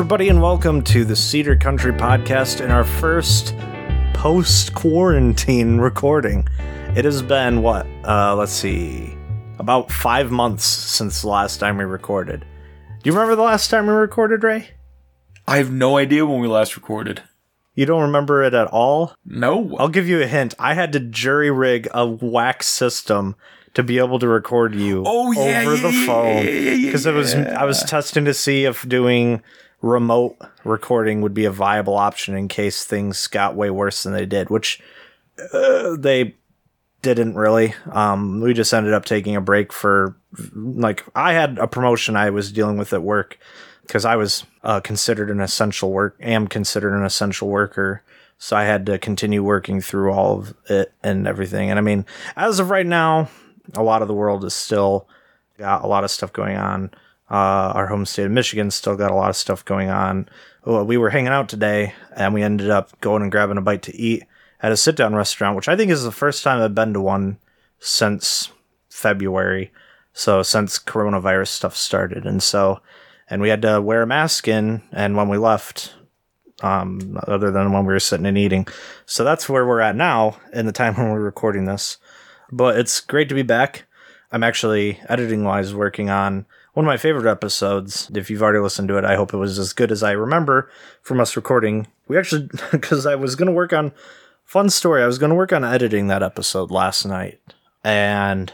everybody, and welcome to the Cedar Country Podcast in our first post quarantine recording. It has been what? Uh, let's see, about five months since the last time we recorded. Do you remember the last time we recorded, Ray? I have no idea when we last recorded. You don't remember it at all? No. I'll give you a hint. I had to jury rig a wax system to be able to record you Oh, yeah, over the yeah, phone yeah, yeah, yeah, because it was I was testing to see if doing remote recording would be a viable option in case things got way worse than they did, which uh, they didn't really. Um, we just ended up taking a break for like I had a promotion I was dealing with at work because I was uh, considered an essential work am considered an essential worker. So I had to continue working through all of it and everything. And I mean, as of right now, a lot of the world is still got a lot of stuff going on. Uh, our home state of Michigan still got a lot of stuff going on. Well, we were hanging out today and we ended up going and grabbing a bite to eat at a sit down restaurant, which I think is the first time I've been to one since February. So since coronavirus stuff started. And so, and we had to wear a mask in and when we left, um, other than when we were sitting and eating. So that's where we're at now in the time when we're recording this. But it's great to be back. I'm actually editing wise working on one of my favorite episodes. If you've already listened to it, I hope it was as good as I remember from us recording. We actually, because I was going to work on, fun story, I was going to work on editing that episode last night. And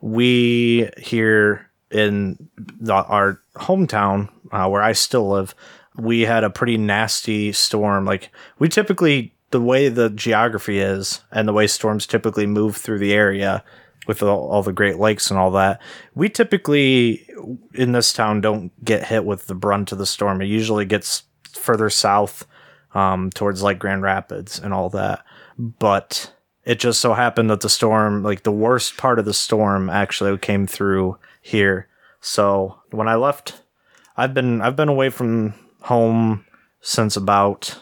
we here in the, our hometown, uh, where I still live, we had a pretty nasty storm. Like, we typically, the way the geography is and the way storms typically move through the area with all, all the Great Lakes and all that, we typically in this town don't get hit with the brunt of the storm. It usually gets further south um, towards like Grand Rapids and all that. But it just so happened that the storm, like the worst part of the storm, actually came through here. So when I left, I've been I've been away from home since about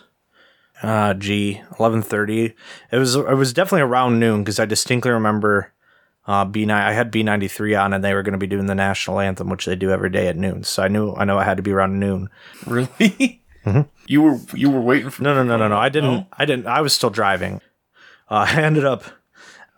uh gee 11:30 it was it was definitely around noon because I distinctly remember uh B9 I had B93 on and they were going to be doing the national anthem which they do every day at noon so I knew I know I had to be around noon Really? You were you were waiting for no no no no no I didn't I didn't I was still driving uh, I ended up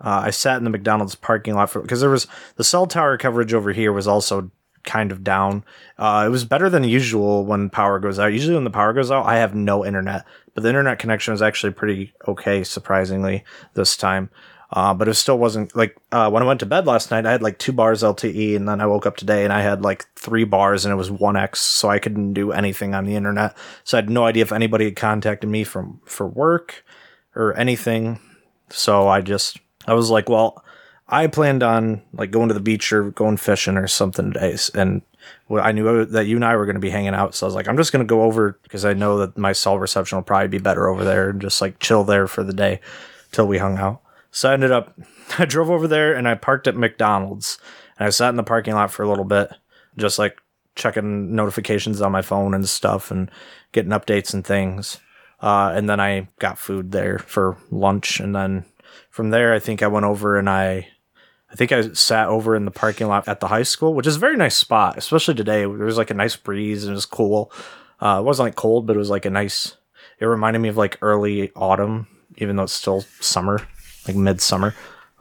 uh, I sat in the McDonald's parking lot for because there was the cell tower coverage over here was also kind of down. Uh, it was better than usual when power goes out. Usually when the power goes out, I have no internet, but the internet connection was actually pretty okay, surprisingly this time. Uh, but it still wasn't like uh, when I went to bed last night. I had like two bars LTE, and then I woke up today and I had like three bars, and it was one X, so I couldn't do anything on the internet. So I had no idea if anybody had contacted me from for work or anything. So I just I was like, well, I planned on like going to the beach or going fishing or something today, and I knew that you and I were going to be hanging out. So I was like, I'm just going to go over because I know that my cell reception will probably be better over there and just like chill there for the day till we hung out. So I ended up, I drove over there and I parked at McDonald's and I sat in the parking lot for a little bit, just like checking notifications on my phone and stuff and getting updates and things. Uh, and then I got food there for lunch. And then from there, I think I went over and I, I think I sat over in the parking lot at the high school, which is a very nice spot, especially today. There was like a nice breeze and it was cool. Uh, it wasn't like cold, but it was like a nice, it reminded me of like early autumn, even though it's still summer, like midsummer,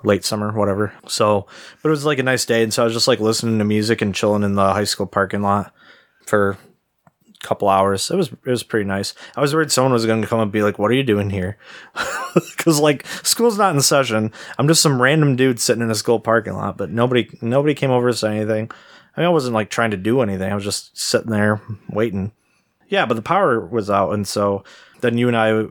late summer, whatever. So, but it was like a nice day. And so I was just like listening to music and chilling in the high school parking lot for a couple hours. It was, it was pretty nice. I was worried someone was going to come and be like, what are you doing here? Cause like school's not in session. I'm just some random dude sitting in a school parking lot, but nobody, nobody came over to say anything. I mean, I wasn't like trying to do anything. I was just sitting there waiting. Yeah, but the power was out, and so then you and I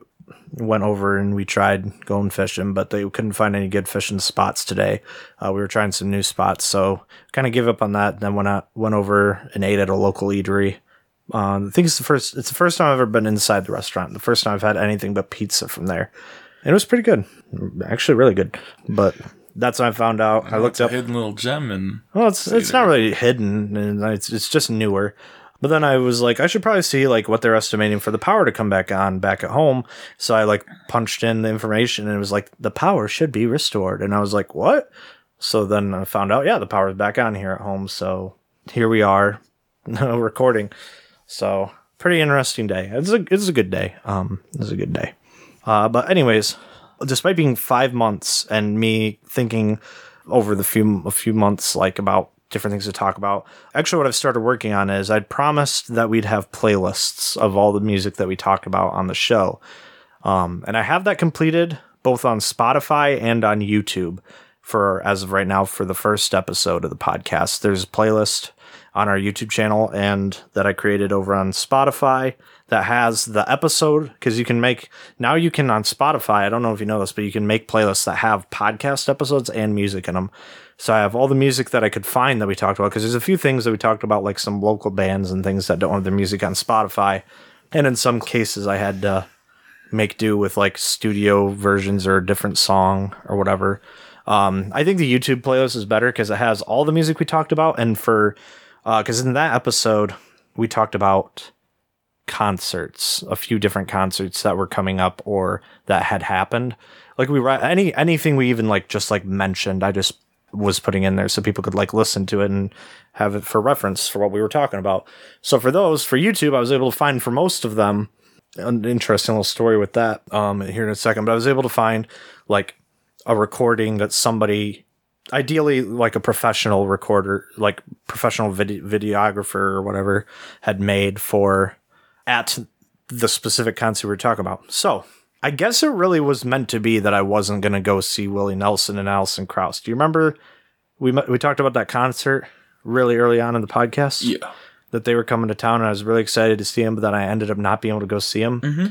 went over and we tried going fishing, but they couldn't find any good fishing spots today. Uh, we were trying some new spots, so kind of give up on that. Then went out, went over and ate at a local eatery. Um, I think it's the first. It's the first time I've ever been inside the restaurant. The first time I've had anything but pizza from there, and it was pretty good. Actually, really good. But that's when I found out. I looked a up. hidden little gem and Well, it's it's not really hidden, and it's it's just newer. But then I was like, I should probably see like what they're estimating for the power to come back on back at home. So I like punched in the information, and it was like the power should be restored, and I was like, what? So then I found out, yeah, the power's back on here at home. So here we are, recording. So pretty interesting day. It's a it's a good day. Um, it's a good day. Uh, but anyways, despite being five months and me thinking over the few a few months like about different things to talk about. Actually, what I've started working on is I'd promised that we'd have playlists of all the music that we talk about on the show. Um, and I have that completed both on Spotify and on YouTube for as of right now for the first episode of the podcast. There's a playlist on our YouTube channel and that I created over on Spotify that has the episode because you can make now you can on Spotify. I don't know if you know this, but you can make playlists that have podcast episodes and music in them. So I have all the music that I could find that we talked about because there's a few things that we talked about, like some local bands and things that don't have their music on Spotify. And in some cases, I had to make do with like studio versions or a different song or whatever. Um, I think the YouTube playlist is better because it has all the music we talked about. And for, because uh, in that episode, we talked about concerts, a few different concerts that were coming up or that had happened. Like we write any anything we even like just like mentioned, I just was putting in there so people could like listen to it and have it for reference for what we were talking about. So for those for YouTube, I was able to find for most of them an interesting little story with that um here in a second, but I was able to find like a recording that somebody ideally like a professional recorder like professional vid- videographer or whatever had made for at the specific concert we are talking about. So I guess it really was meant to be that I wasn't going to go see Willie Nelson and Alison Krauss. Do you remember we we talked about that concert really early on in the podcast? Yeah. That they were coming to town and I was really excited to see him, but then I ended up not being able to go see him. Mm-hmm.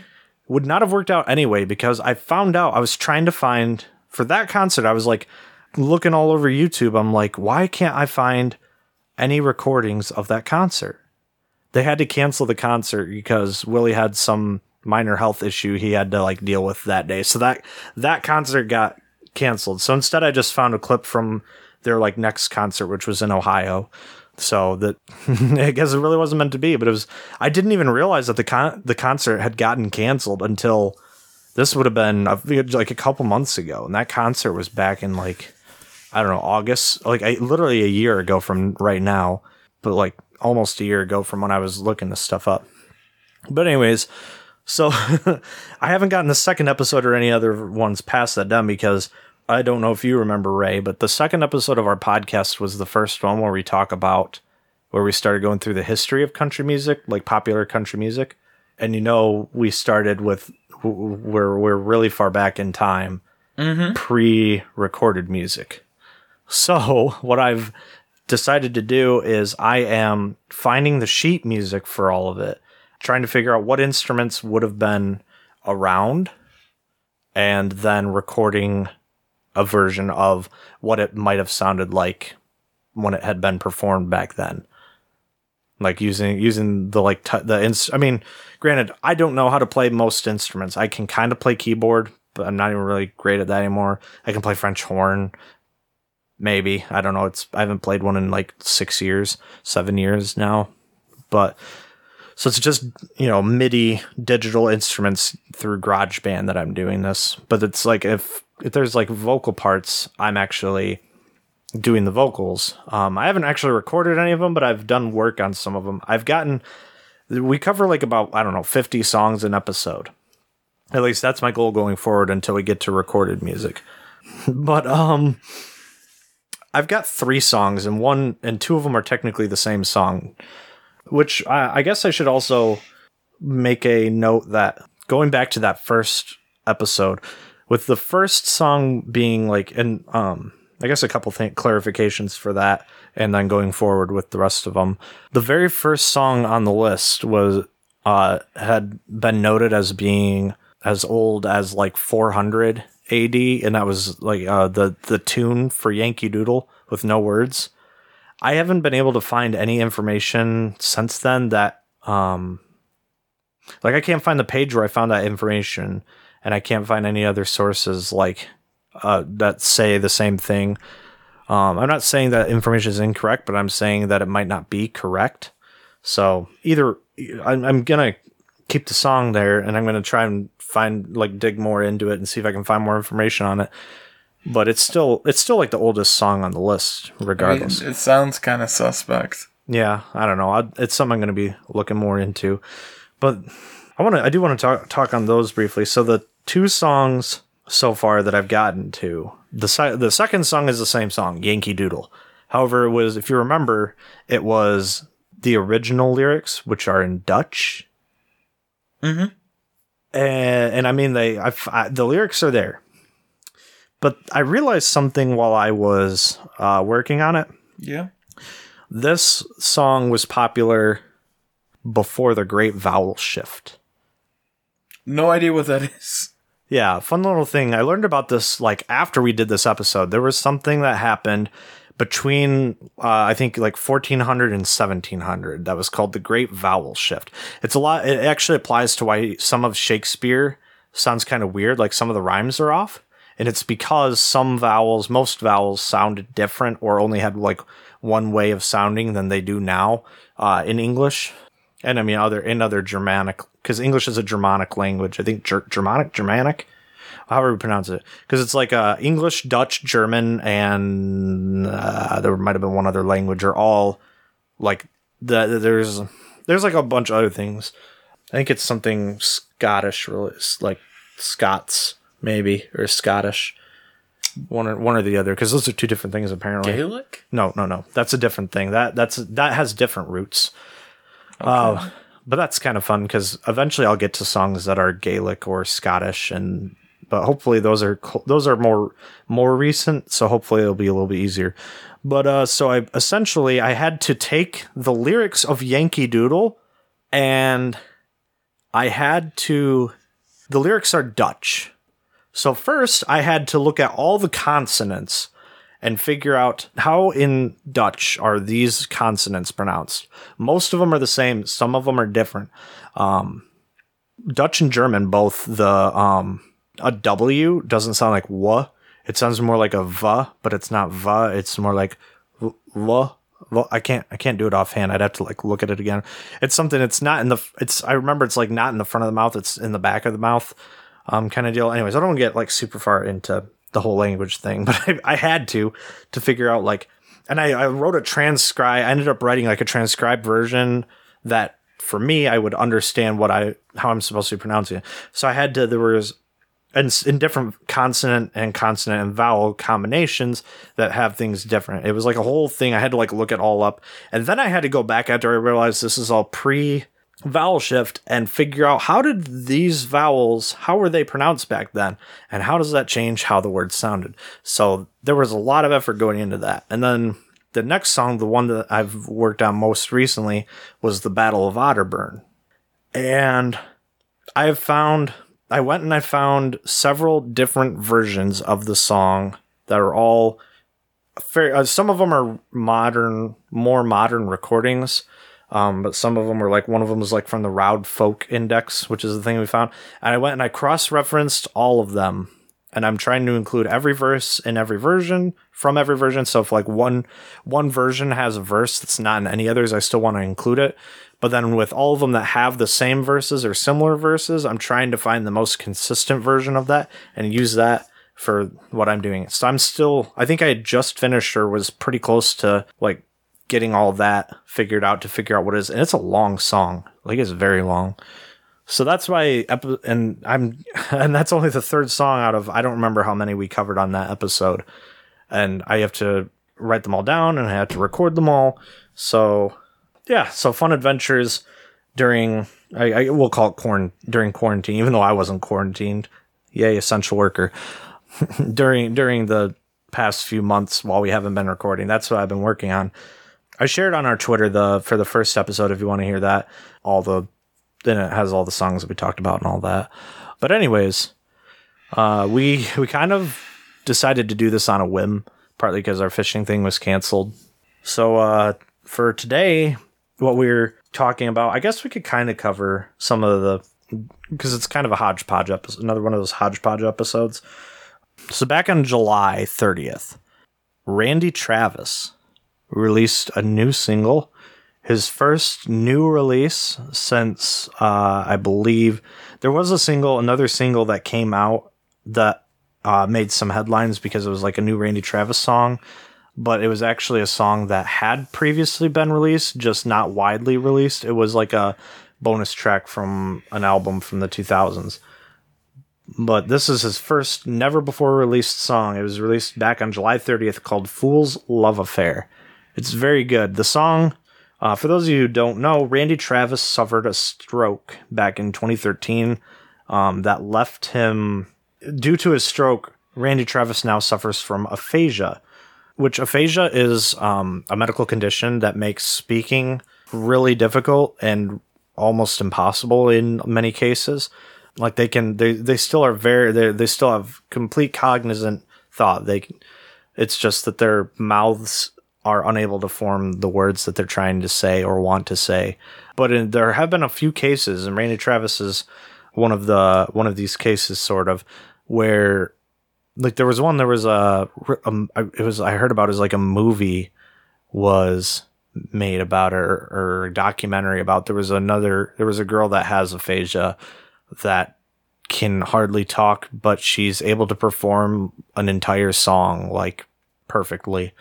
Would not have worked out anyway because I found out I was trying to find for that concert. I was like looking all over YouTube. I'm like, why can't I find any recordings of that concert? They had to cancel the concert because Willie had some minor health issue he had to like deal with that day. So that that concert got canceled. So instead I just found a clip from their like next concert which was in Ohio. So that I guess it really wasn't meant to be, but it was I didn't even realize that the con- the concert had gotten canceled until this would have been uh, like a couple months ago and that concert was back in like I don't know, August, like I, literally a year ago from right now. But like almost a year ago from when I was looking this stuff up. But anyways, so I haven't gotten the second episode or any other ones past that done because I don't know if you remember Ray, but the second episode of our podcast was the first one where we talk about where we started going through the history of country music, like popular country music. And you know, we started with where we're really far back in time, mm-hmm. pre-recorded music. So what I've decided to do is I am finding the sheet music for all of it, trying to figure out what instruments would have been around, and then recording a version of what it might have sounded like when it had been performed back then. Like using using the like t- the ins- I mean, granted, I don't know how to play most instruments. I can kind of play keyboard, but I'm not even really great at that anymore. I can play French horn maybe. I don't know. It's i haven't played one in like six years seven years now. But so it's just you know midi digital instruments through garageband that i'm doing this. But it's like if if there's like vocal parts i'm actually doing the vocals. Um, i haven't actually recorded any of them but i've done work on some of them. I've gotten we cover like about i don't know 50 songs an episode. At least that's my goal going forward until we get to recorded music. But um I've got three songs, and one and two of them are technically the same song. Which I, I guess I should also make a note that going back to that first episode, with the first song being like, and um, I guess a couple th- clarifications for that, and then going forward with the rest of them. The very first song on the list was uh had been noted as being as old as like 400 AD, and that was like uh, the the tune for Yankee Doodle with no words. I haven't been able to find any information since then that um like I can't find the page where I found that information and I can't find any other sources like uh that say the same thing. Um I'm not saying that information is incorrect, but I'm saying that it might not be correct. So either I'm, I'm gonna keep the song there and I'm gonna try and find like dig more into it and see if I can find more information on it. But it's still it's still like the oldest song on the list, regardless. I mean, it sounds kind of suspect. Yeah, I don't know. I, it's something I'm going to be looking more into. but I want to I do want to talk talk on those briefly. So the two songs so far that I've gotten to the si- the second song is the same song, Yankee Doodle. However, it was if you remember, it was the original lyrics, which are in Dutch. Mhm. And, and I mean, they I, the lyrics are there, but I realized something while I was uh, working on it. Yeah. This song was popular before the Great Vowel Shift. No idea what that is. Yeah, fun little thing. I learned about this like after we did this episode. There was something that happened between uh, I think like 1400 and 1700 that was called the Great Vowel Shift. It's a lot. It actually applies to why some of Shakespeare sounds kind of weird. Like some of the rhymes are off, and it's because some vowels, most vowels, sounded different or only had like one way of sounding than they do now uh, in English. And I mean other in other Germanic because English is a Germanic language. I think Ger- Germanic, Germanic, however you pronounce it, because it's like uh, English, Dutch, German, and uh, there might have been one other language, are all like the, there's there's like a bunch of other things. I think it's something Scottish, like Scots maybe or Scottish, one or one or the other, because those are two different things apparently. Gaelic? No, no, no. That's a different thing. That that's that has different roots. Uh, but that's kind of fun because eventually I'll get to songs that are Gaelic or Scottish, and but hopefully those are those are more more recent. So hopefully it'll be a little bit easier. But uh, so I essentially I had to take the lyrics of Yankee Doodle, and I had to. The lyrics are Dutch. So first I had to look at all the consonants and figure out how in Dutch are these consonants pronounced. Most of them are the same, some of them are different. Um, Dutch and German both the um, a W doesn't sound like w. It sounds more like a v, but it's not v. It's more like v. Well, I can't. I can't do it offhand. I'd have to like look at it again. It's something. It's not in the. It's. I remember. It's like not in the front of the mouth. It's in the back of the mouth, um, kind of deal. Anyways, I don't want to get like super far into the whole language thing, but I, I had to to figure out like, and I, I wrote a transcribe. I ended up writing like a transcribed version that for me I would understand what I how I'm supposed to be pronouncing it. So I had to. There was and in different consonant and consonant and vowel combinations that have things different. It was like a whole thing. I had to like look it all up, and then I had to go back after I realized this is all pre vowel shift and figure out how did these vowels how were they pronounced back then? And how does that change how the word sounded? So there was a lot of effort going into that. And then the next song the one that i've worked on most recently was the battle of otterburn. And i have found i went and i found several different versions of the song that are all fair uh, some of them are modern more modern recordings um, but some of them were like one of them was like from the Roud Folk Index, which is the thing we found. And I went and I cross referenced all of them, and I'm trying to include every verse in every version from every version. So if like one one version has a verse that's not in any others, I still want to include it. But then with all of them that have the same verses or similar verses, I'm trying to find the most consistent version of that and use that for what I'm doing. So I'm still, I think I had just finished or was pretty close to like getting all that figured out to figure out what it is. And it's a long song. Like it's very long. So that's why, and I'm, and that's only the third song out of, I don't remember how many we covered on that episode. And I have to write them all down and I have to record them all. So yeah, so fun adventures during, I, I will call it corn during quarantine, even though I wasn't quarantined. Yay, essential worker. during, during the past few months while we haven't been recording. That's what I've been working on. I shared on our Twitter the for the first episode if you want to hear that. All the then it has all the songs that we talked about and all that. But anyways, uh, we we kind of decided to do this on a whim, partly because our fishing thing was canceled. So uh, for today, what we're talking about, I guess we could kind of cover some of the because it's kind of a hodgepodge episode, another one of those hodgepodge episodes. So back on July 30th, Randy Travis released a new single, his first new release since uh, I believe there was a single, another single that came out that uh, made some headlines because it was like a new Randy Travis song, but it was actually a song that had previously been released, just not widely released. It was like a bonus track from an album from the 2000s. But this is his first never before released song. It was released back on July 30th called Fool's Love Affair. It's very good. The song, uh, for those of you who don't know, Randy Travis suffered a stroke back in 2013 um, that left him, due to his stroke, Randy Travis now suffers from aphasia, which aphasia is um, a medical condition that makes speaking really difficult and almost impossible in many cases. Like they can, they they still are very, they they still have complete cognizant thought. They, it's just that their mouths are unable to form the words that they're trying to say or want to say. But in, there have been a few cases, and Randy Travis is one of the one of these cases, sort of, where like there was one, there was a, um, it was I heard about was like a movie was made about it or, documentary about there was another there was a girl that has aphasia that can hardly talk but she's able to perform an entire song like perfectly.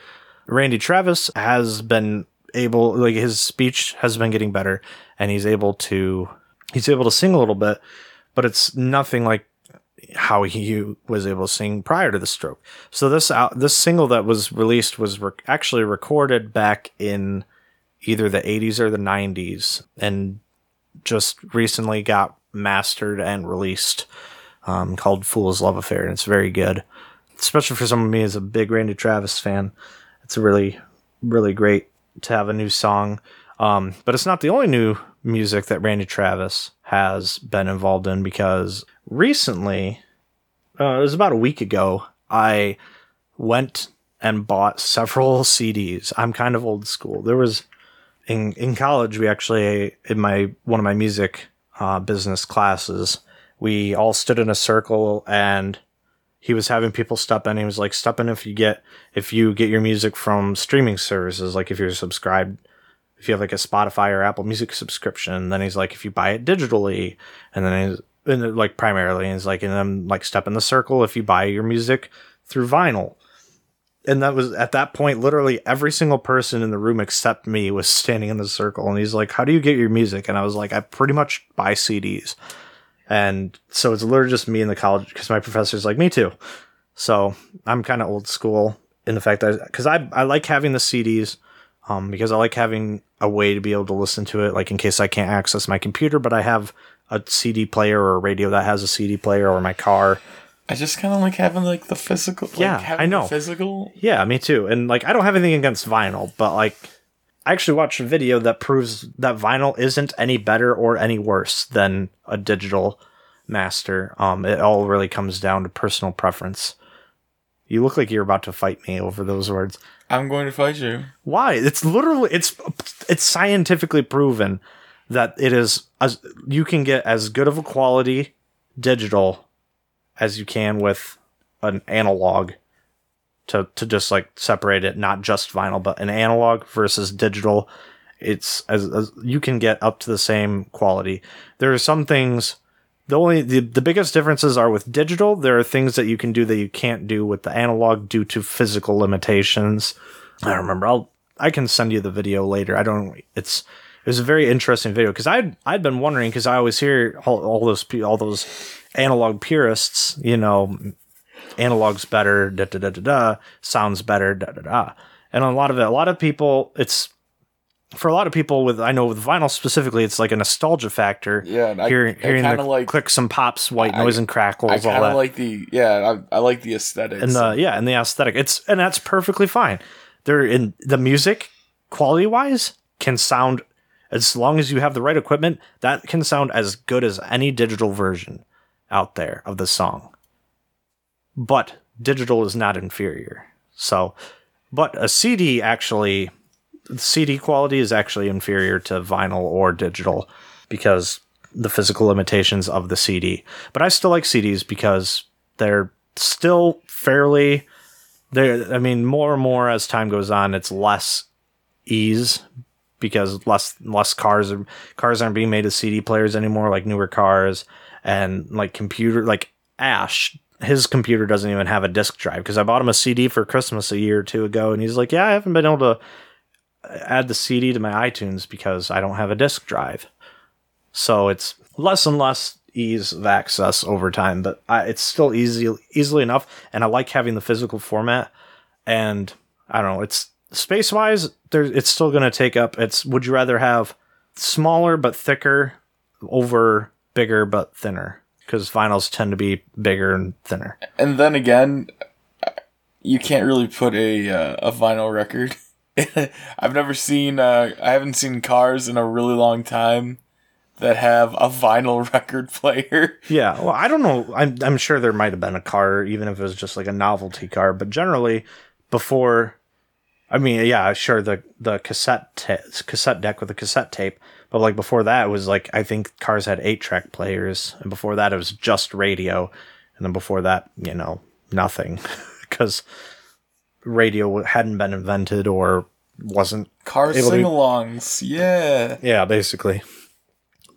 Randy travis has been able like his speech has been getting better and he's able to he's able to sing a little bit but it's nothing like how he was able to sing prior to the stroke. So this out this single that was released was re- actually recorded back in either the 80s or the 90s and just recently got mastered and released um, called Fool's Love Affair and it's very good. Especially for someone me as a big Randy Travis fan. It's really really great to have a new song. Um, but it's not the only new music that Randy Travis has been involved in because recently, uh, it was about a week ago, I went and bought several CDs. I'm kind of old school. There was in in college we actually in my one of my music uh, business classes we all stood in a circle and he was having people step in. He was like, "Step in if you get if you get your music from streaming services, like if you're subscribed." If you have like a Spotify or Apple Music subscription, then he's like, if you buy it digitally, and then he's and like primarily, and he's like, and then like step in the circle if you buy your music through vinyl. And that was at that point literally every single person in the room except me was standing in the circle and he's like how do you get your music? And i was like i pretty much buy cds and so it's literally just me in the college because my professor's like me too. So i'm kind of old school in the fact that because I, I like having the cds um, because i like having a way to be able to listen to it like in case i can't access my computer but i have a cd player or a radio that has a cd player or my car I just kind of like having like the physical. Like, Yeah, having I know. physical. Yeah, me too. And like, I don't have anything against vinyl, but like, I actually watched a video that proves that vinyl isn't any better or any worse than a digital master. Um, it all really comes down to personal preference. You look like you're about to fight me over those words. I'm going to fight you. Why? It's literally it's it's scientifically proven that it is as you can get as good of a quality digital as you can with an analog to to just like separate it not just vinyl but an analog versus digital it's as, as you can get up to the same quality there are some things the only the, the biggest differences are with digital. There are things that you can do that you can't do with the analog due to physical limitations. I remember. I'll i can send you the video later. I don't it's it was a very interesting video because I'd I'd been wondering because I always hear all, all those all those analog purists, you know, analog's better, da da da da da, sounds better, da da da, and a lot of it, a lot of people, it's for a lot of people with I know with vinyl specifically, it's like a nostalgia factor. Yeah, and I- hearing, I hearing the like- clicks and pops, white I- noise and crackles, I kind of like the yeah. I, I like the aesthetic and the yeah and the aesthetic. It's and that's perfectly fine. They're in the music quality wise can sound as long as you have the right equipment that can sound as good as any digital version out there of the song. But digital is not inferior. So but a cd actually cd quality is actually inferior to vinyl or digital because the physical limitations of the cd but i still like cds because they're still fairly there i mean more and more as time goes on it's less ease because less less cars are cars aren't being made as cd players anymore like newer cars and like computer like ash his computer doesn't even have a disk drive because i bought him a cd for christmas a year or two ago and he's like yeah i haven't been able to add the cd to my itunes because i don't have a disk drive So it's less and less ease of access over time, but I, it's still easy easily enough. And I like having the physical format. And I don't know, it's space wise, it's still going to take up. It's would you rather have smaller but thicker over bigger but thinner? Because vinyls tend to be bigger and thinner. And then again, you can't really put a uh, a vinyl record. I've never seen. Uh, I haven't seen cars in a really long time that have a vinyl record player. Yeah, well, I don't know. I'm I'm sure there might have been a car, even if it was just like a novelty car. But generally, before, I mean, yeah, sure, the the cassette ta- cassette deck with a cassette tape. But like before that, it was like I think cars had eight track players, and before that, it was just radio, and then before that, you know, nothing, because radio hadn't been invented or wasn't Car sing-alongs, yeah. yeah, basically.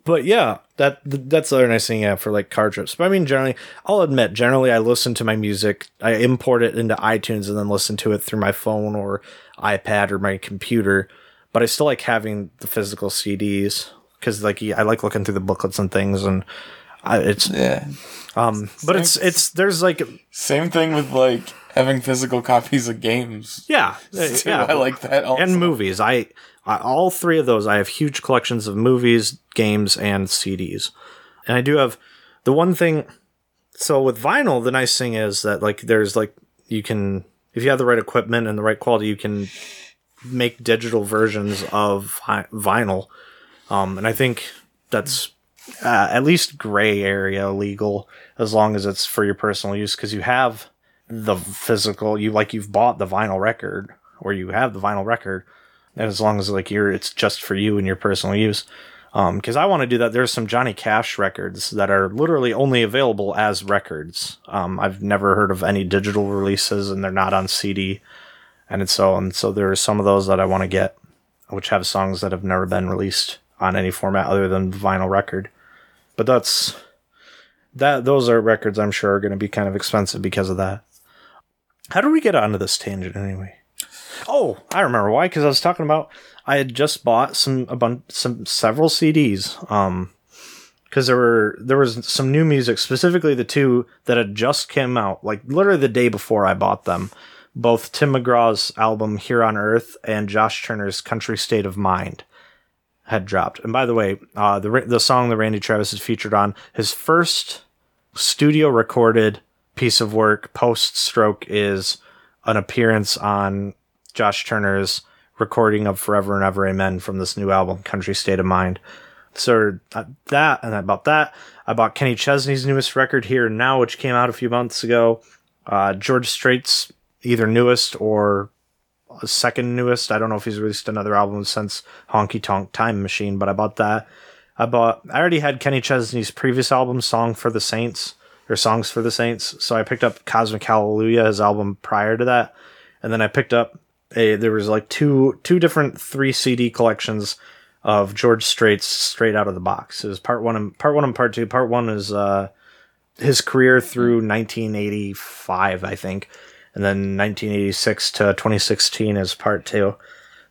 But yeah, that that's the other nice thing yeah, for like car trips. But I mean, generally, I'll admit, generally, I listen to my music, I import it into iTunes, and then listen to it through my phone or iPad or my computer. But I still like having the physical CDs because, like, I like looking through the booklets and things, and I, it's Yeah. um. But it's it's there's like Same thing with like having physical copies of games. yeah Too. yeah I like that also. and movies. I, I all three of those. I have huge collections of movies, games, and CDs. And I do have the one thing. So with vinyl, the nice thing is that like there's like you can if you have the right equipment and the right quality, you can make digital versions of vinyl. Um, and I think that's uh, at least gray area legal as long as it's for your personal use because you have the physical you like you've bought the vinyl record or you have the vinyl record and as long as like you're it's just for you and your personal use um because i want to do that. There's some johnny cash records that are literally only available as records. Um i've never heard of any digital releases and they're not on cd and so and so there are some of those that i want to get which have songs that have never been released on any format other than vinyl record but that's that those are records i'm sure are going to be kind of expensive because of that. How do we get onto this tangent anyway? Oh i remember why because i was talking about i had just bought some a bunch some several cds um because there were there was some new music specifically the two that had just came out like literally the day before i bought them. Both tim mcgraw's album here on earth and josh turner's country state of mind had dropped. And by the way, uh, the the song that Randy Travis is featured on, his first studio recorded piece of work post stroke is an appearance on Josh Turner's recording of Forever and Ever Amen from this new album, Country State of Mind. So uh, that and about that, I bought Kenny Chesney's newest record here and now, which came out a few months ago. Uh, George Strait's either newest or second newest. I don't know if he's released another album since Honky Tonk Time Machine, but I bought that. I bought. I already had Kenny Chesney's previous album, Song for the Saints, or Songs for the Saints. So I picked up Cosmic Hallelujah, his album prior to that, and then I picked up a. There was like two two different three CD collections of George Strait's Strait out of the box. It was part one and part one and part two. Part one is uh, his career through 1985, I think, and then 1986 to 2016 is part two.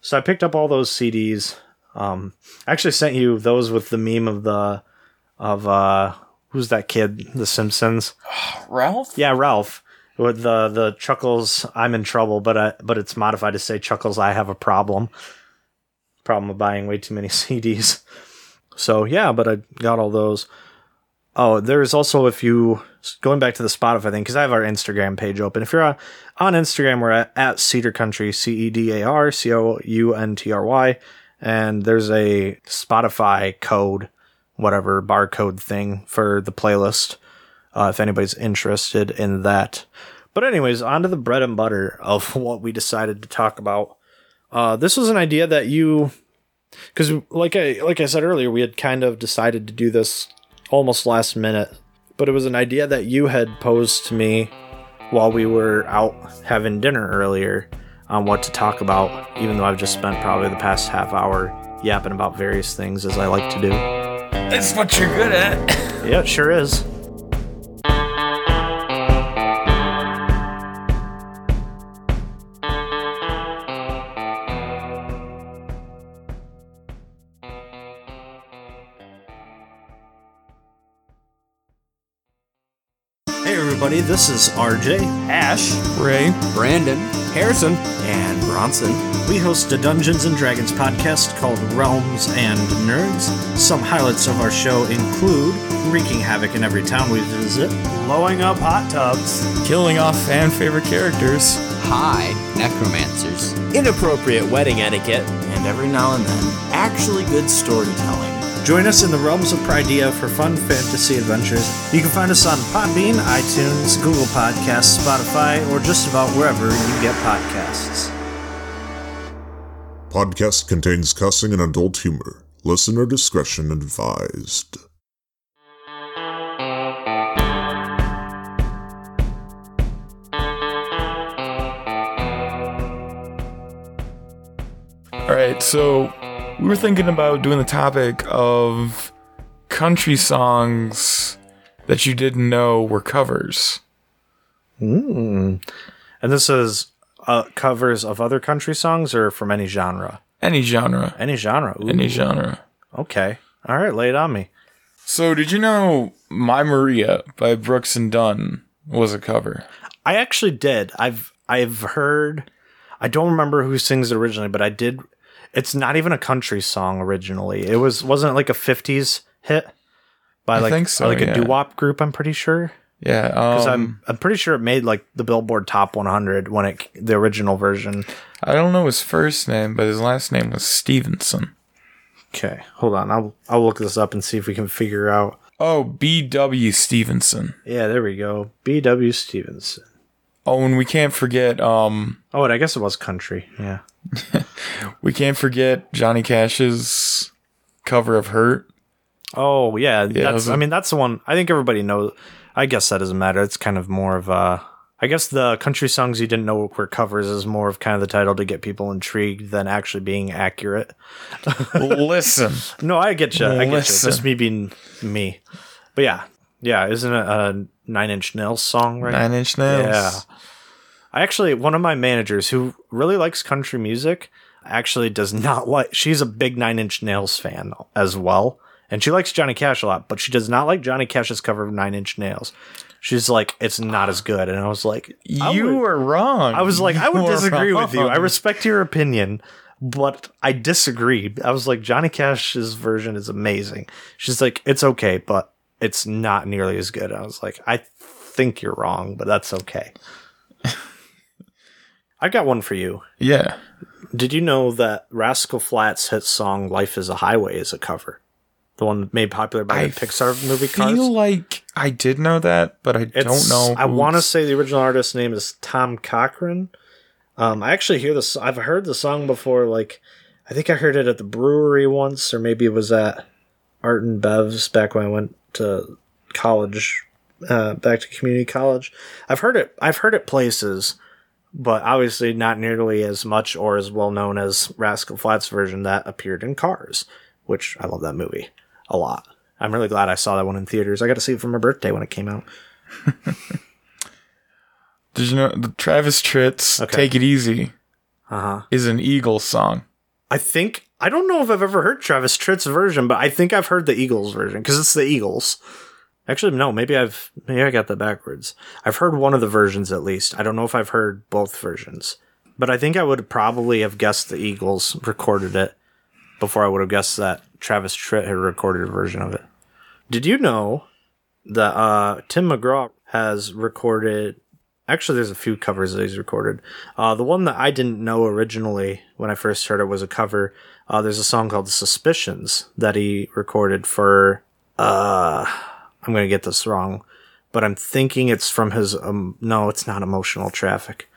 So I picked up all those CDs. Um, I actually sent you those with the meme of the of uh, who's that kid, The Simpsons. Ralph? Yeah, Ralph with the the chuckles. I'm in trouble, but I, but it's modified to say chuckles. I have a problem. Problem of buying way too many CDs. So yeah, but I got all those. Oh, there's also if you going back to the Spotify thing because I have our Instagram page open. If you're on, on Instagram, we're at, at Cedar Country, C E D A R C O U N T R Y, and there's a Spotify code, whatever barcode thing for the playlist. Uh, if anybody's interested in that. But anyways, on to the bread and butter of what we decided to talk about. Uh, this was an idea that you, because like I like I said earlier, we had kind of decided to do this almost last minute, but it was an idea that you had posed to me while we were out having dinner earlier on what to talk about. Even though I've just spent probably the past half hour yapping about various things as I like to do. That's what you're good at. Yeah, it sure is. Everybody. This is RJ, Ash, Ray. Brandon, Harrison, and Bronson. We host a Dungeons and Dragons podcast called Realms and Nerds. Some highlights of our show include wreaking havoc in every town we visit, blowing up hot tubs, Killing off fan favorite characters. high necromancers. inappropriate wedding etiquette. And every now and then, actually good storytelling. Join us in the realms of Pridea for fun fantasy adventures. You can find us on Podbean, iTunes, Google Podcasts, Spotify, or just about wherever you get podcasts. Podcast contains cussing and adult humor. Listener discretion advised. All right, so we were thinking about doing the topic of country songs that you didn't know were covers. And this is uh, covers of other country songs or from any genre? Any genre. Any genre. Ooh, Any genre. Okay. All right, lay it on me. So, did you know My Maria by Brooks and Dunn was a cover? I actually did. I've I've heard. I don't remember who sings it originally, but I did. It's not even a country song originally. It was wasn't it like a '50s hit by I like think so, like yeah. a doo wop group. I'm pretty sure Yeah. because Um, I'm I'm pretty sure it made like the Billboard Top 100 when it the original version. I don't know his first name, but his last name was Stevenson. Okay, hold on. I'll I'll look this up and see if we can figure out. Oh, B.W. Stevenson. Yeah, there we go. B.W. Stevenson. Oh, and we can't forget, um, Oh, and I guess it was country. Yeah. we can't forget Johnny Cash's cover of Hurt. Oh yeah, it that's. a- I mean, that's the one. I think everybody knows. I guess that doesn't matter. It's kind of more of a. I guess the country songs you didn't know were covers is more of kind of the title to get people intrigued than actually being accurate. Listen. No, I get you. I get you. Listen. Just me being me. But yeah, yeah. Isn't it a Nine Inch Nails song? Right. Nine Inch Nails. Yeah. I actually, one of my managers who really likes country music actually does not like, she's a big Nine Inch Nails fan as well. And she likes Johnny Cash a lot, but she does not like Johnny Cash's cover of Nine Inch Nails. She's like, it's not as good. And I was like, I You would- were wrong. I was like, I would You disagree with you. I respect your opinion, but I disagree. I was like, Johnny Cash's version is amazing. She's like, it's okay, but it's not nearly as good. I was like, I think you're wrong, but that's okay. I got one for you. Yeah. Did you know that Rascal Flatts' hit song "Life Is a Highway" is a cover? The one made popular by I the Pixar movie I feel like I did know that, but I It's- don't know. I want to say the original artist's name is Tom Cochrane. Um, I actually hear this. I've heard the song before. Like, I think I heard it at the brewery once, or maybe it was at Art and Bev's back when I went to college, uh, back to community college. I've heard it. I've heard it places, but obviously not nearly as much or as well known as Rascal Flatts' version that appeared in Cars, which I love that movie a lot. I'm really glad I saw that one in theaters. I got to see it for my birthday when it came out. Did you know the Travis Tritt's Okay. "Take It Easy" Uh huh. is an Eagles song? I think I don't know if I've ever heard Travis Tritt's version, but I think I've heard the Eagles version because it's the Eagles. Actually, no, maybe I've maybe I got that backwards. I've heard one of the versions at least. I don't know if I've heard both versions, but I think I would probably have guessed the Eagles recorded it before I would have guessed that Travis Tritt had recorded a version of it. Did you know that uh, Tim McGraw has recorded? Actually, there's a few covers that he's recorded. Uh, the one that I didn't know originally when I first heard it was a cover. Uh, there's a song called "Suspicions" that he recorded for. Uh, I'm gonna get this wrong, but I'm thinking it's from his. Um, no, it's not "Emotional Traffic."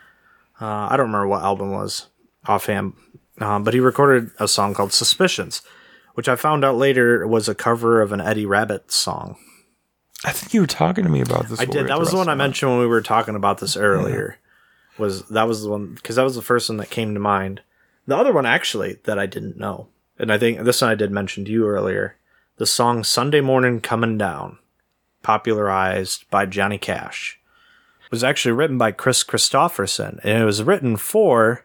Uh, I don't remember what album was offhand, uh, but he recorded a song called "Suspicions," which I found out later was a cover of an Eddie Rabbitt song. I think you were talking to me about this. I we did. That was the one I mentioned when we were talking about this earlier. Was that was the one because that was the first one that came to mind. The other one actually that I didn't know, and I think this one I did mention to you earlier. The song "Sunday Morning Coming Down," popularized by Johnny Cash, It was actually written by Kris Kristofferson, and it was written for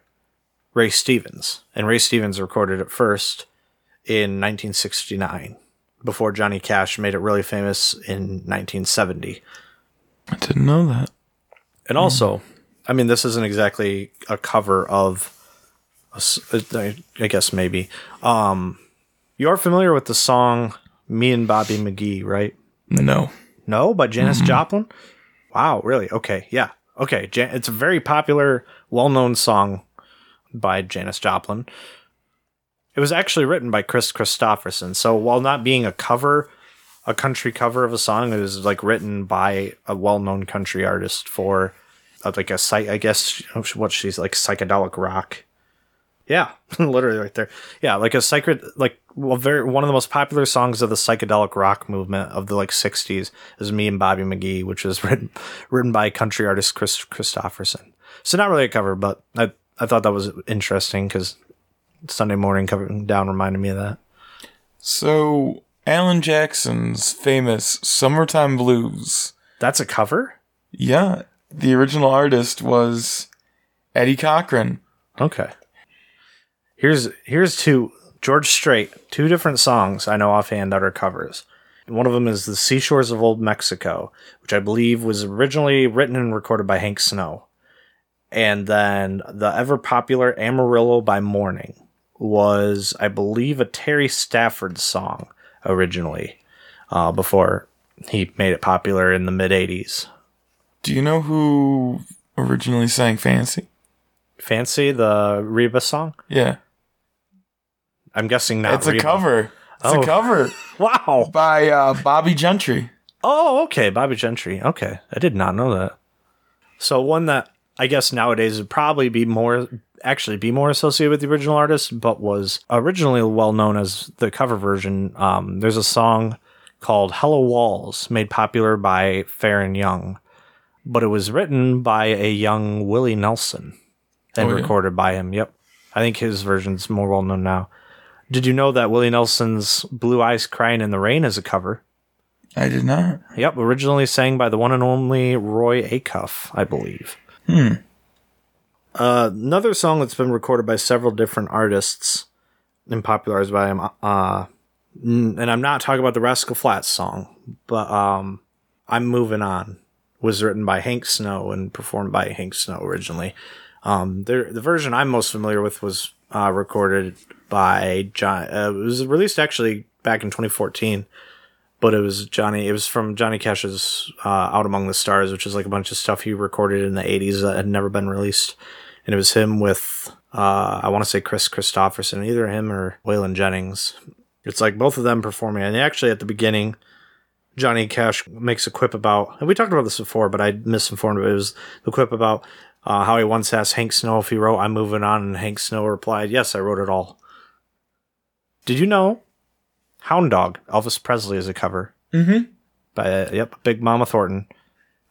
Ray Stevens, and Ray Stevens recorded it first in 1969 before Johnny Cash made it really famous in 1970. I didn't know that. And also, I mean, this isn't exactly a cover of, I I guess maybe. Um, you are familiar with the song "Me and Bobby McGee," right? No. No, by Janis Joplin. Wow, really? Okay, yeah, okay. Jan- it's a very popular, well-known song by Janis Joplin. It was actually written by Kris Kristofferson. So while not being a cover, a country cover of a song, it was like written by a well-known country artist for uh, like a site. I guess what she's like psychedelic rock. Yeah, literally right there. Yeah, like a sacred, like well, very one of the most popular songs of the psychedelic rock movement of the like '60s is "Me and Bobby McGee," which was written written by country artist Kris Kristofferson. So not really a cover, but I I thought that was interesting because Sunday morning coming down reminded me of that. So, Alan Jackson's famous Summertime Blues. That's a cover. Yeah, the original artist was Eddie Cochran. Okay. Here's here's two George Strait, two different songs I know offhand that are covers. One of them is The Seashores of Old Mexico, which I believe was originally written and recorded by Hank Snow. And then the ever popular Amarillo by Morning was, I believe, a Terry Stafford song originally, uh, before he made it popular in the mid 80s. Do you know who originally sang Fancy? Fancy, the Reba song? Yeah. I'm guessing not. it's a cover. It's Oh. a cover Wow. by uh, Bobbie Gentry. Oh, okay, Bobbie Gentry. Okay, I did not know that. So one that I guess nowadays would probably be more actually be more associated with the original artist, but was originally well known as the cover version. Um, there's a song called "Hello Walls" made popular by Faron Young, but it was written by a young Willie Nelson and Oh, yeah? recorded by him. Yep, I think his version's more well known now. Did you know that Willie Nelson's "Blue Eyes Crying in the Rain" is a cover? I did not. Yep, originally sang by the one and only Roy Acuff, I believe. Hmm. Uh, another song that's been recorded by several different artists and popularized by him. Uh, and I'm not talking about the Rascal Flatts song, but um, I'm moving on. Was written by Hank Snow and performed by Hank Snow originally. Um, the version I'm most familiar with was uh, recorded by John. Uh, it was released actually back in 2014 but it was Johnny. It was from Johnny Cash's uh, "Out Among the Stars," which is like a bunch of stuff he recorded in the '80s that had never been released, and it was him with uh, I want to say Kris Kristofferson, either him or Waylon Jennings. It's like both of them performing, and actually at the beginning, Johnny Cash makes a quip about, and we talked about this before, but I misinformed. It, it was the quip about uh, how he once asked Hank Snow if he wrote "I'm Moving On," and Hank Snow replied, "Yes, I wrote it all." Did you know Hound Dog, Elvis Presley is a cover Mm-hmm. by uh, yep, Big Mama Thornton.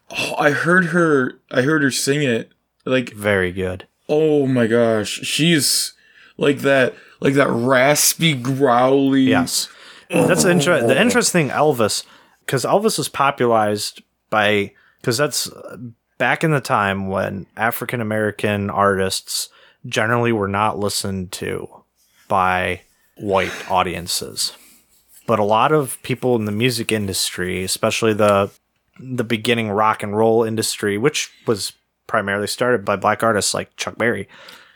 Oh, I heard her. I heard her sing it. Like, Very good. oh my gosh, she's like that. Like that raspy, growly. Yes, that's the, inter- the interesting Elvis because Elvis was popularized by because that's uh, back in the time when African American artists generally were not listened to by white audiences. But a lot of people in the music industry, especially the the beginning rock and roll industry, which was primarily started by black artists like Chuck Berry.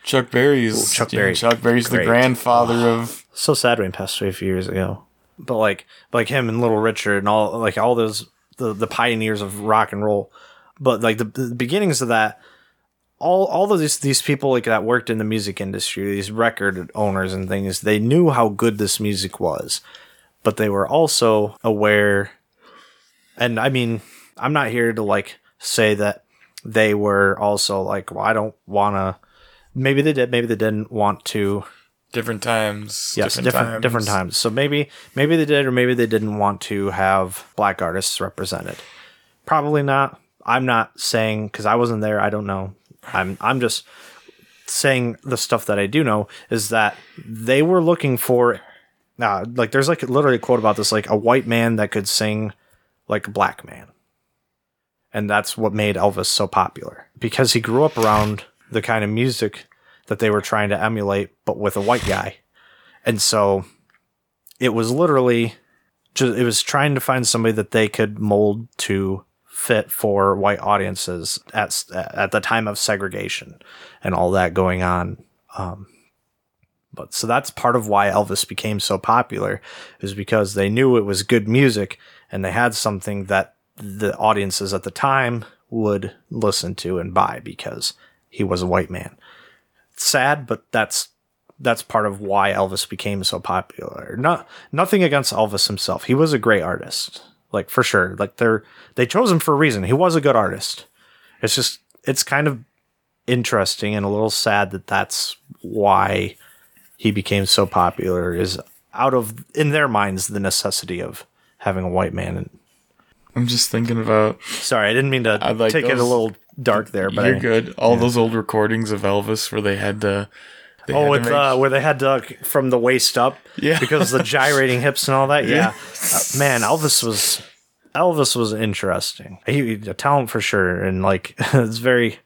Chuck Berry's. Ooh, Chuck yeah, Berry. Chuck Berry's the Great. grandfather of. so sad when he passed away a few years ago. But like like him and Little Richard and all like all those the the pioneers of rock and roll. But like the, the beginnings of that, all all of these these people like that worked in the music industry, these record owners and things, they knew how good this music was, but they were also aware. And I mean, I'm not here to like say that they were also like, well, I don't want to. Maybe they did, maybe they didn't want to Different times. yes different different times so maybe maybe they did or maybe they didn't want to have black artists represented probably not i'm not saying because i wasn't there i don't know i'm i'm just saying the stuff that i do know is that they were looking for uh, like there's like literally a quote about this like a white man that could sing like a black man and that's what made elvis so popular because he grew up around the kind of music that they were trying to emulate, but with a white guy. And so it was literally just, it was trying to find somebody that they could mold to fit for white audiences at at the time of segregation and all that going on. Um, but so that's part of why Elvis became so popular is because they knew it was good music and they had something that the audiences at the time would listen to and buy because he was a white man. It's sad, but that's that's part of why Elvis became so popular. Not nothing against Elvis himself. He was a great artist. Like for sure. Like they're they chose him for a reason. He was a good artist. It's just it's kind of interesting and a little sad that that's why he became so popular is out of in their minds the necessity of having a white man and I'm just thinking about. sorry i didn't mean to I like take it a little dark there but You're I, good. All those old recordings of Elvis where they had to. They oh with uh, where they had to from the waist up Yeah. because the gyrating hips and all that? Yeah, Yeah. Uh, man elvis was elvis was interesting. He a talent for sure. And like it's very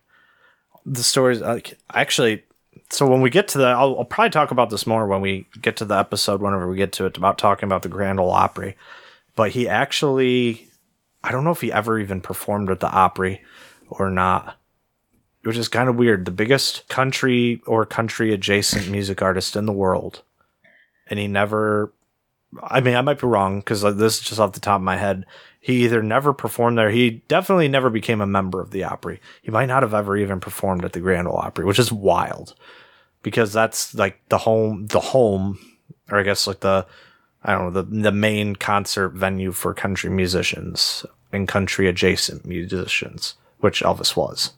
the stories like actually so when we get to the I'll, I'll probably talk about this more when we get to the episode whenever we get to it about talking about the grand ole opry. But he actually i don't know if he ever even performed at the opry or not which is kind of weird. The biggest country or country adjacent music artist in the world. And he never i mean i might be wrong because this is just off the top of my head. He either never performed there. He definitely never became a member of the opry. He might not have ever even performed at the grand ole opry which is wild. Because that's like the home the home or i guess like the i don't know the, the main concert venue for country musicians and country adjacent musicians which elvis was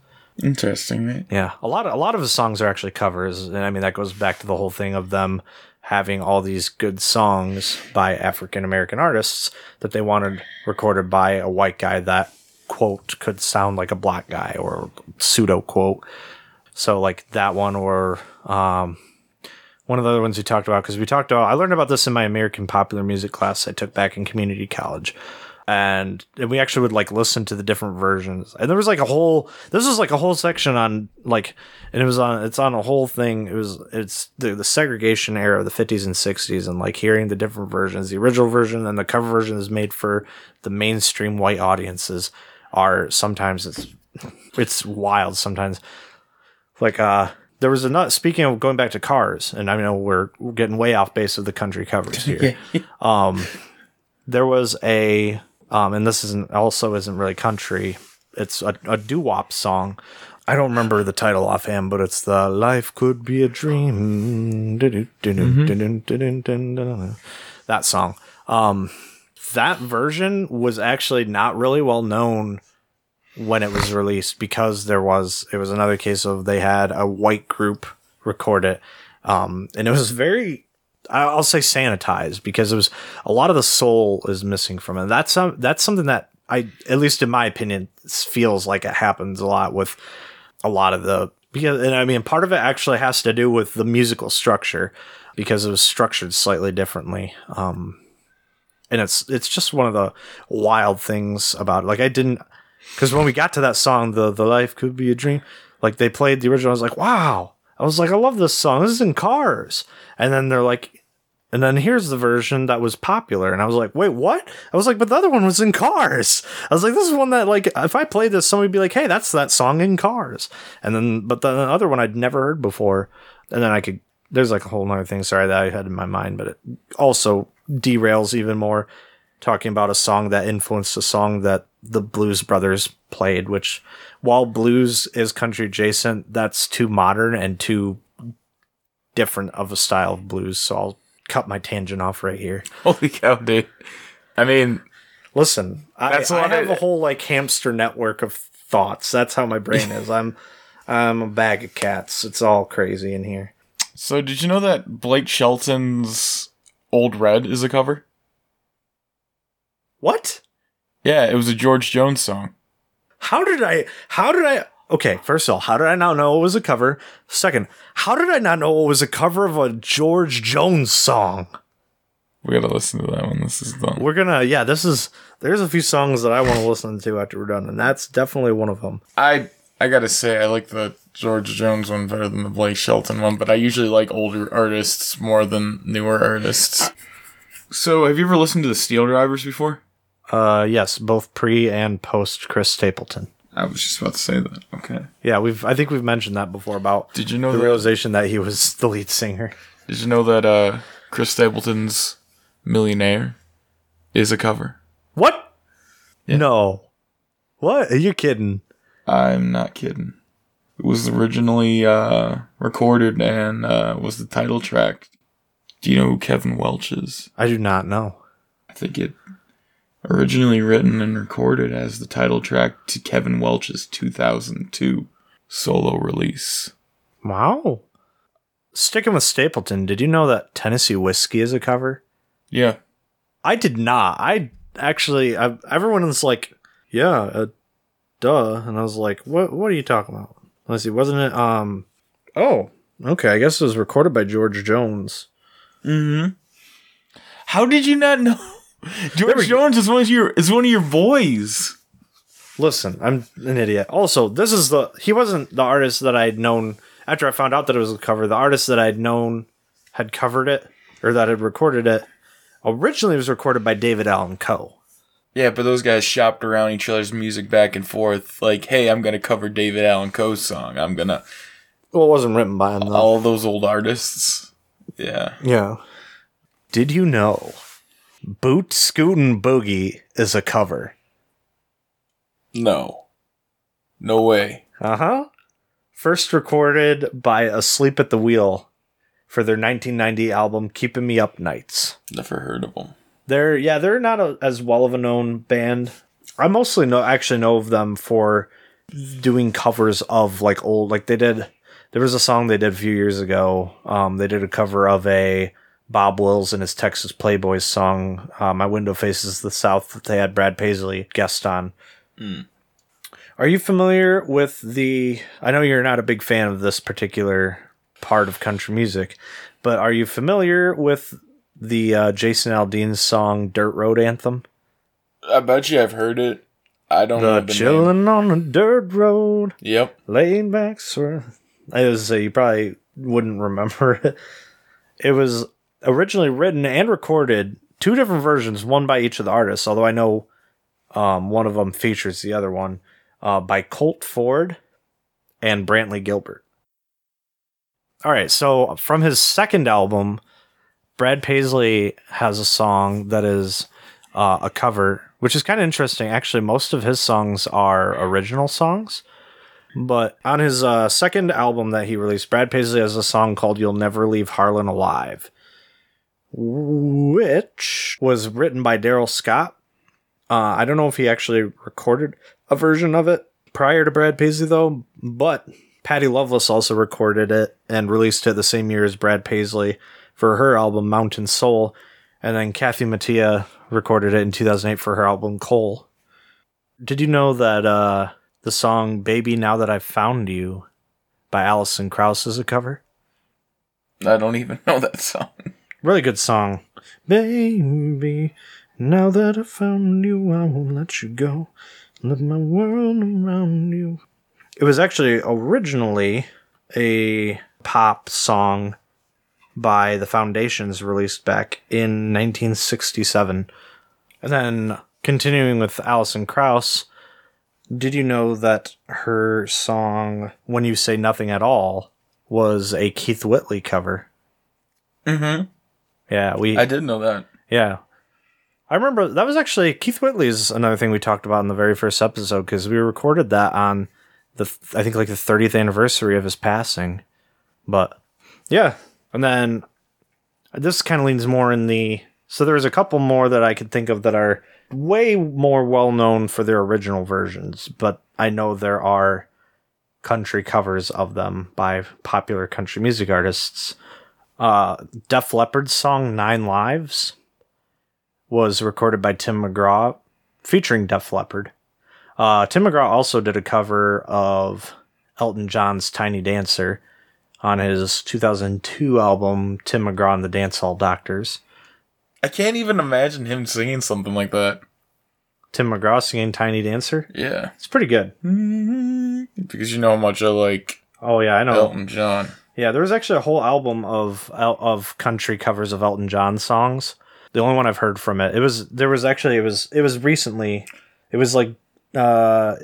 Interesting, right? yeah, a lot of a lot of his songs are actually covers, and I mean that goes back to the whole thing of them having all these good songs by African American artists that they wanted recorded by a white guy that quote could sound like a black guy or pseudo quote. So like that one or um, one of the other ones we talked about because we talked about I learned about this in my American popular music class I took back in community college and, and we actually would like listen to the different versions. And there was like a whole this was like a whole section on like and it was on it's on a whole thing. It was it's the, the segregation era of the 50s and 60s and like hearing the different versions. The original version and the cover version is made for the mainstream white audiences are sometimes it's it's wild sometimes. Like uh there was another speaking of going back to cars and i know we're, we're getting way off base of the country covers here. Um there was a um and this isn't also isn't really country. It's a, a doo-wop song. I don't remember the title offhand but it's the life could be a dream. That song. Um that version was actually not really well known when it was released because there was it was another case of they had a white group record it. Um and it was very I'll say sanitized because it was a lot of the soul is missing from it. That's some that's something that I at least in my opinion feels like it happens a lot with a lot of the because and I mean part of it actually has to do with the musical structure because it was structured slightly differently. Um and it's it's just one of the wild things about it. Like I didn't because when we got to that song, the the life could be a dream, like they played the original. I was like, wow. I was like, I love this song. This is in Cars. And then they're like, and then here's the version that was popular. And I was like, wait, what? I was like, but the other one was in Cars. I was like, this is one that like if I played this, somebody would be like, hey, that's that song in Cars. And then, but the other one I'd never heard before. And then I could. There's like a whole other thing. Sorry that I had in my mind, but it also derails even more talking about a song that influenced a song that the Blues Brothers played, which while blues is country adjacent, that's too modern and too different of a style of blues. So I'll cut my tangent off right here. Holy cow, dude! I mean, Listen, I, I have I- a whole like hamster network of thoughts. That's how my brain is. I'm I'm a bag of cats. It's all crazy in here. so did you know that Blake Shelton's "Old Red" is a cover? What? Yeah, it was a George Jones song. How did I? How did I? Okay, first of all, how did I not know it was a cover? Second, how did I not know it was a cover of a George Jones song? We gotta listen to that when this is done. We're gonna, yeah, this is. There's a few songs that I want to listen to after we're done, and that's definitely one of them. I I gotta say I like the George Jones one better than the Blake Shelton one, but I usually like older artists more than newer artists. So, have you ever listened to the SteelDrivers before? Uh, yes, both pre and post Chris Stapleton. I was just about to say that. Okay. Yeah, we've I think we've mentioned that before about Did you know the that? realization that he was the lead singer. Did you know that uh, Chris Stapleton's "Millionaire" is a cover? What? Yeah. No. What? Are you kidding? I'm not kidding. It was originally uh, recorded and uh, was the title track. Do you know who Kevin Welch is? I do not know. I think it originally written and recorded as the title track to Kevin Welch's 2002 solo release. Wow. Sticking with Stapleton, did you know that Tennessee Whiskey is a cover? Yeah, I did not. I actually, I, everyone was like, "Yeah, uh, duh," and I was like, "What? What are you talking about?" Let's see, wasn't it? Um, oh, okay. I guess it was recorded by George Jones. Hmm How did you not know? George Jones is one of your is one of your boys. Listen, I'm an idiot. Also, this is the he wasn't the artist that I'd known after I found out that it was a cover. The artist that I'd known had covered it or that had recorded it originally it was recorded by David Allan Coe. Yeah, but those guys shopped around each other's music back and forth. Like, hey, I'm gonna cover David Allan Coe's song. I'm gonna Well, it wasn't written by him though. all those old artists. Yeah, Yeah. Did you know Boot Scootin' Boogie is a cover? no, no way. Uh huh. First recorded by Asleep at the Wheel for their 1990 album Keeping Me Up Nights. Never heard of them. They're yeah, they're not a, as well of a known band. I mostly know actually know of them for doing covers of like old like they did. There was a song they did a few years ago. Um, they did a cover of a Bob Wills and his Texas Playboys song, uh, "My Window Faces the South." That they had Brad Paisley guest on. Are you familiar with the? I know you're not a big fan of this particular part of country music, but are you familiar with the uh, Jason Aldean's song "Dirt Road Anthem"? I bet you I've heard it. I don't know The the name. on the dirt road, Yep. laying back. Sort I was say you probably wouldn't remember it. It was originally written and recorded two different versions, one by each of the artists. Although I know um, one of them features the other one uh, by Colt Ford and Brantley Gilbert. All right, so from his second album, Brad Paisley has a song that is uh, a cover, which is kind of interesting. Actually, most of his songs are original songs. But on his uh, second album that he released, Brad Paisley has a song called You'll Never Leave Harlan Alive, which was written by Darrell Scott. Uh, I don't know if he actually recorded a version of it prior to Brad Paisley, though, but Patty Loveless also recorded it and released it the same year as Brad Paisley for her album Mountain Soul. And then Kathy Mattea recorded it in 2008 for her album Coal. Did you know that uh, the song Baby Now That I've Found You by Alison Krauss is a cover? I don't even know that song. Really good song. Baby, now that I've found you, I won't let you go. Let my world around you. It was actually originally a pop song by the Foundations released back in 1967. And then continuing with Alison Krauss, did you know that her song When You Say Nothing at All was a Keith Whitley cover? Mm-hmm. Yeah, we I didn't know that. yeah. I remember that was actually Keith Whitley's another thing we talked about in the very first episode because we recorded that on the I think like the 30th anniversary of his passing. But yeah, and then this kind of leans more in the so there's a couple more that I could think of that are way more well known for their original versions, but I know there are country covers of them by popular country music artists. Uh, Def Leppard's song Nine Lives was recorded by Tim McGraw, featuring Def Leppard. Uh, Tim McGraw also did a cover of Elton John's Tiny Dancer on his 2002 album Tim McGraw and the Dancehall Doctors. I can't even imagine him singing something like that. Tim McGraw singing Tiny Dancer. Yeah. It's pretty good. Because you know how much I like Oh yeah, I know. Elton John. Yeah, there was actually a whole album of of country covers of Elton John songs. The only one I've heard from it. It was there was actually it was it was recently. It was like uh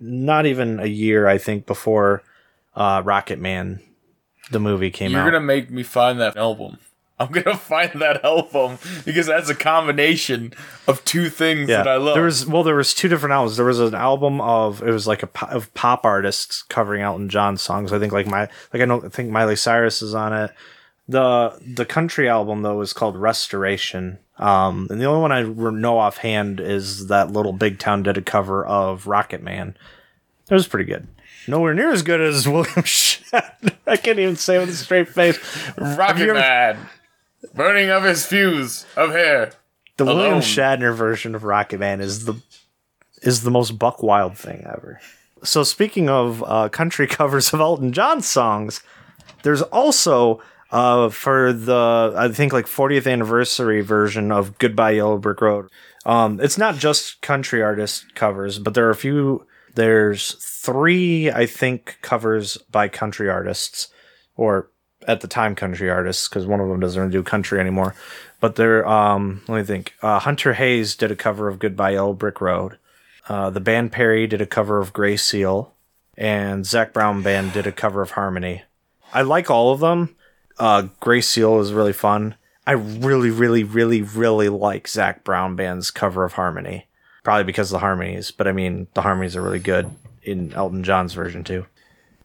not even a year I think before uh Rocket Man the movie came out. You're gonna make me find that album. I'm gonna find that album because that's a combination of two things that I love. There was well, there was two different albums. There was an album of it was like a po- of pop artists covering Elton John songs. I think like my like I I think Miley Cyrus is on it. The the country album though is called Restoration. Um, and the only one I know offhand is that Little Big Town did a cover of Rocket Man. It was pretty good. Nowhere near as good as William Shatner. I can't even say with a straight face. Rocket Man, burning of his fuse of hair. The William Alone. Shatner version of Rocket Man is the is the most buck wild thing ever. So speaking of uh, country covers of Elton John songs, there's also uh, for the I think like 40th anniversary version of Goodbye Yellow Brick Road. Um, it's not just country artist covers, but there are a few. There's three, I think, covers by country artists, or at the time country artists, because one of them doesn't do country anymore. But they're um, let me think. Uh, Hunter Hayes did a cover of Goodbye Yellow Brick Road. Uh, the band Perry did a cover of Gray Seal, and Zac Brown Band did a cover of Harmony. I like all of them. Uh, Gray Seal is really fun. I really, really, really, really like Zac Brown Band's cover of Harmony. Probably because of the harmonies, but I mean, the harmonies are really good in Elton John's version too.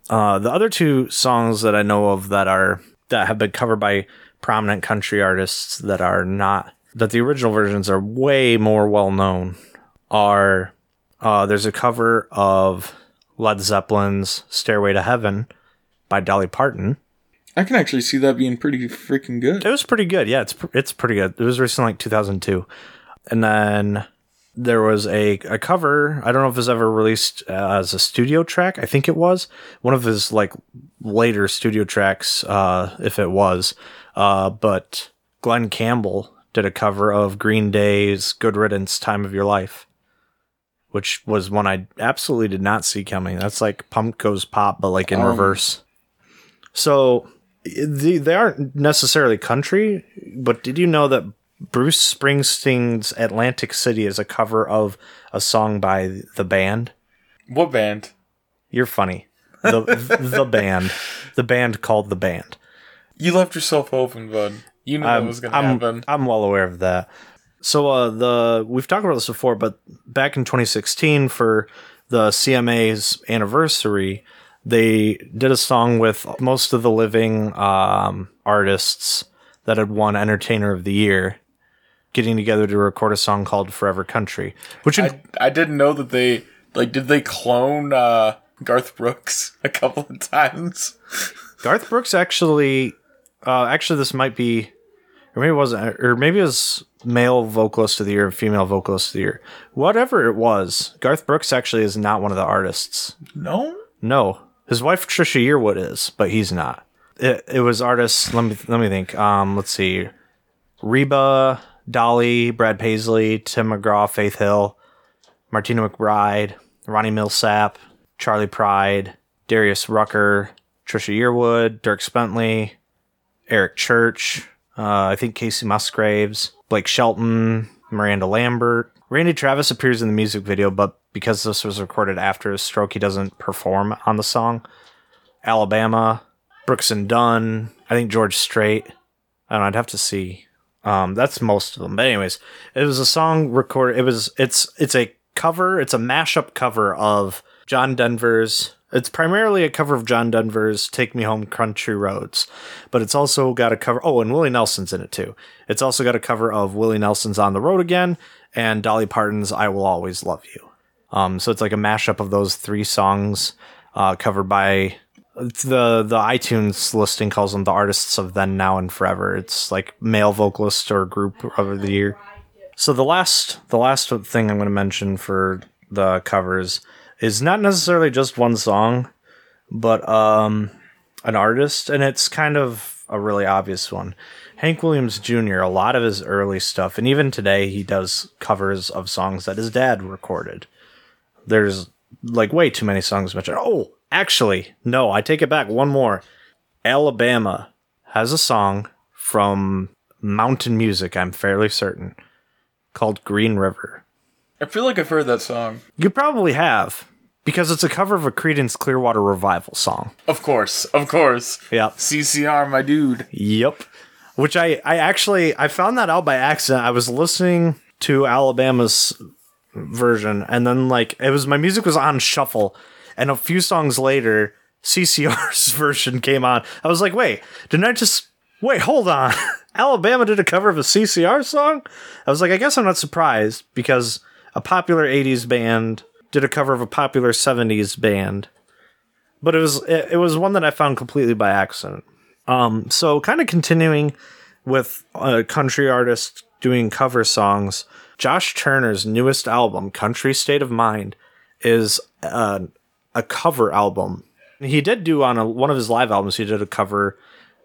Uh, the other two songs that I know of that are that have been covered by prominent country artists that are not that the original versions are way more well known are uh, there's a cover of Led Zeppelin's "Stairway to Heaven" by Dolly Parton. I can actually see that being pretty freaking good. It was pretty good. Yeah, it's it's pretty good. It was released in like 2002, and then there was a, a cover. I don't know if it was ever released as a studio track. I think it was one of his like later studio tracks, uh, if it was. Uh, but Glen Campbell did a cover of Green Day's "Good Riddance, Time of Your Life," which was one I absolutely did not see coming. That's like Punk Goes Pop, but like in Um, reverse. So the, they aren't necessarily country, but did you know that Bruce Springsteen's Atlantic City is a cover of a song by the band? What band? You're funny. The the band. The band called the band. You left yourself open, bud. You knew that I'm, was gonna I'm, happen. I'm well aware of that. So uh the we've talked about this before, but back in 2016 for the CMA's anniversary, they did a song with most of the living um, artists that had won Entertainer of the Year, getting together to record a song called "Forever Country," which I I didn't know that they like did they clone uh, Garth Brooks a couple of times. Garth Brooks actually, uh, actually, this might be, or maybe it wasn't, or maybe it was male vocalist of the year and female vocalist of the year. Whatever it was, Garth Brooks actually is not one of the artists. No, No, his wife Trisha Yearwood is, but he's not. It, it was artists. Let me let me think. Um, let's see, Reba, Dolly, Brad Paisley, Tim McGraw, Faith Hill, Martina McBride, Ronnie Milsap, Charley Pride, Darius Rucker, Trisha Yearwood, Dierks Bentley, Eric Church, uh, I think Kacey Musgraves, Blake Shelton, Miranda Lambert. Randy Travis appears in the music video, but because this was recorded after his stroke, he doesn't perform on the song. Alabama, Brooks and Dunn, I think George Strait. I don't know, I'd have to see. Um, that's most of them. But anyways, it was a song recorded. It was it's it's a cover. It's a mashup cover of John Denver's. It's primarily a cover of John Denver's "Take Me Home, Country Roads," but it's also got a cover. Oh, and Willie Nelson's in it too. It's also got a cover of Willie Nelson's "On the Road Again" and Dolly Parton's "I Will Always Love You." Um, so it's like a mashup of those three songs, uh, covered by the the iTunes listing calls them the artists of then, now, and forever. It's like male vocalist or group of the year. So the last the last thing I'm going to mention for the covers is not necessarily just one song, but um, an artist, and it's kind of a really obvious one. Hank Williams Jr. A lot of his early stuff, and even today, he does covers of songs that his dad recorded. There's like way too many songs mentioned. Oh, actually, no, I take it back. One more. Alabama has a song from mountain music, I'm fairly certain, called Green River. I feel like I've heard that song. You probably have, because it's a cover of a Creedence Clearwater Revival song. Of course, of course. Yep. CCR, my dude. Yep. Which I, I actually I found that out by accident. I was listening to Alabama's version and then like it was my music was on shuffle and a few songs later CCR's version came on. I was like, "Wait, didn't I just Wait, hold on. Alabama did a cover of a CCR song?" I was like, "I guess I'm not surprised because a popular 80s band did a cover of a popular 70s band." But it was it, it was one that I found completely by accident. Um, so kind of continuing with a country artist doing cover songs. Josh Turner's newest album, Country State of Mind, is uh, a cover album. He did do on a, one of his live albums. He did a cover.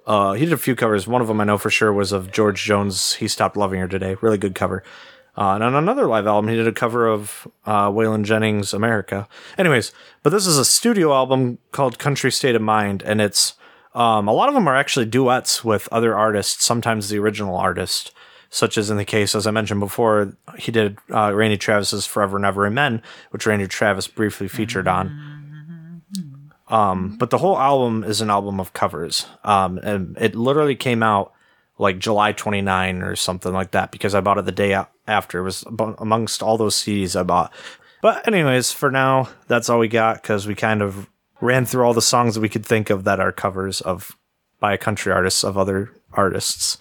Uh, he did a few covers. One of them I know for sure was of George Jones. He stopped loving her today. Really good cover. Uh, and on another live album, he did a cover of uh, Waylon Jennings' "America." Anyways, but this is a studio album called "Country State of Mind," and it's um, a lot of them are actually duets with other artists. Sometimes the original artist such as in the case, as I mentioned before, he did uh, Randy Travis's Forever and Never Amen, which Randy Travis briefly featured on. Um, but the whole album is an album of covers. Um, and it literally came out like July 29 or something like that because I bought it the day after. It was amongst all those CDs I bought. But, anyways, for now, that's all we got because we kind of ran through all the songs that we could think of that are covers of by country artists of other artists,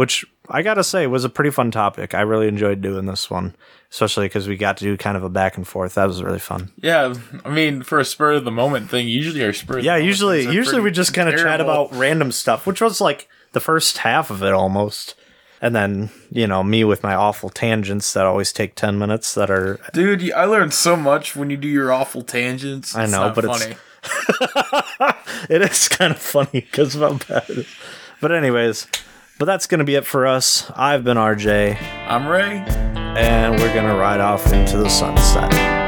which I gotta say was a pretty fun topic. I really enjoyed doing this one, especially because we got to do kind of a back and forth. That was really fun. Yeah, I mean, for a spur of the moment thing, usually our spur. Of Yeah, the usually usually we just kind of chat about random stuff, which was like the first half of it almost. And then, you know, me with my awful tangents that always take 10 minutes that are Dude, I learned so much when you do your awful tangents. I know, but it's- funny. it is kind of funny because of how bad. But anyways, but that's going to be it for us. I've been RJ I'm Ray. and we're going to ride off into the sunset.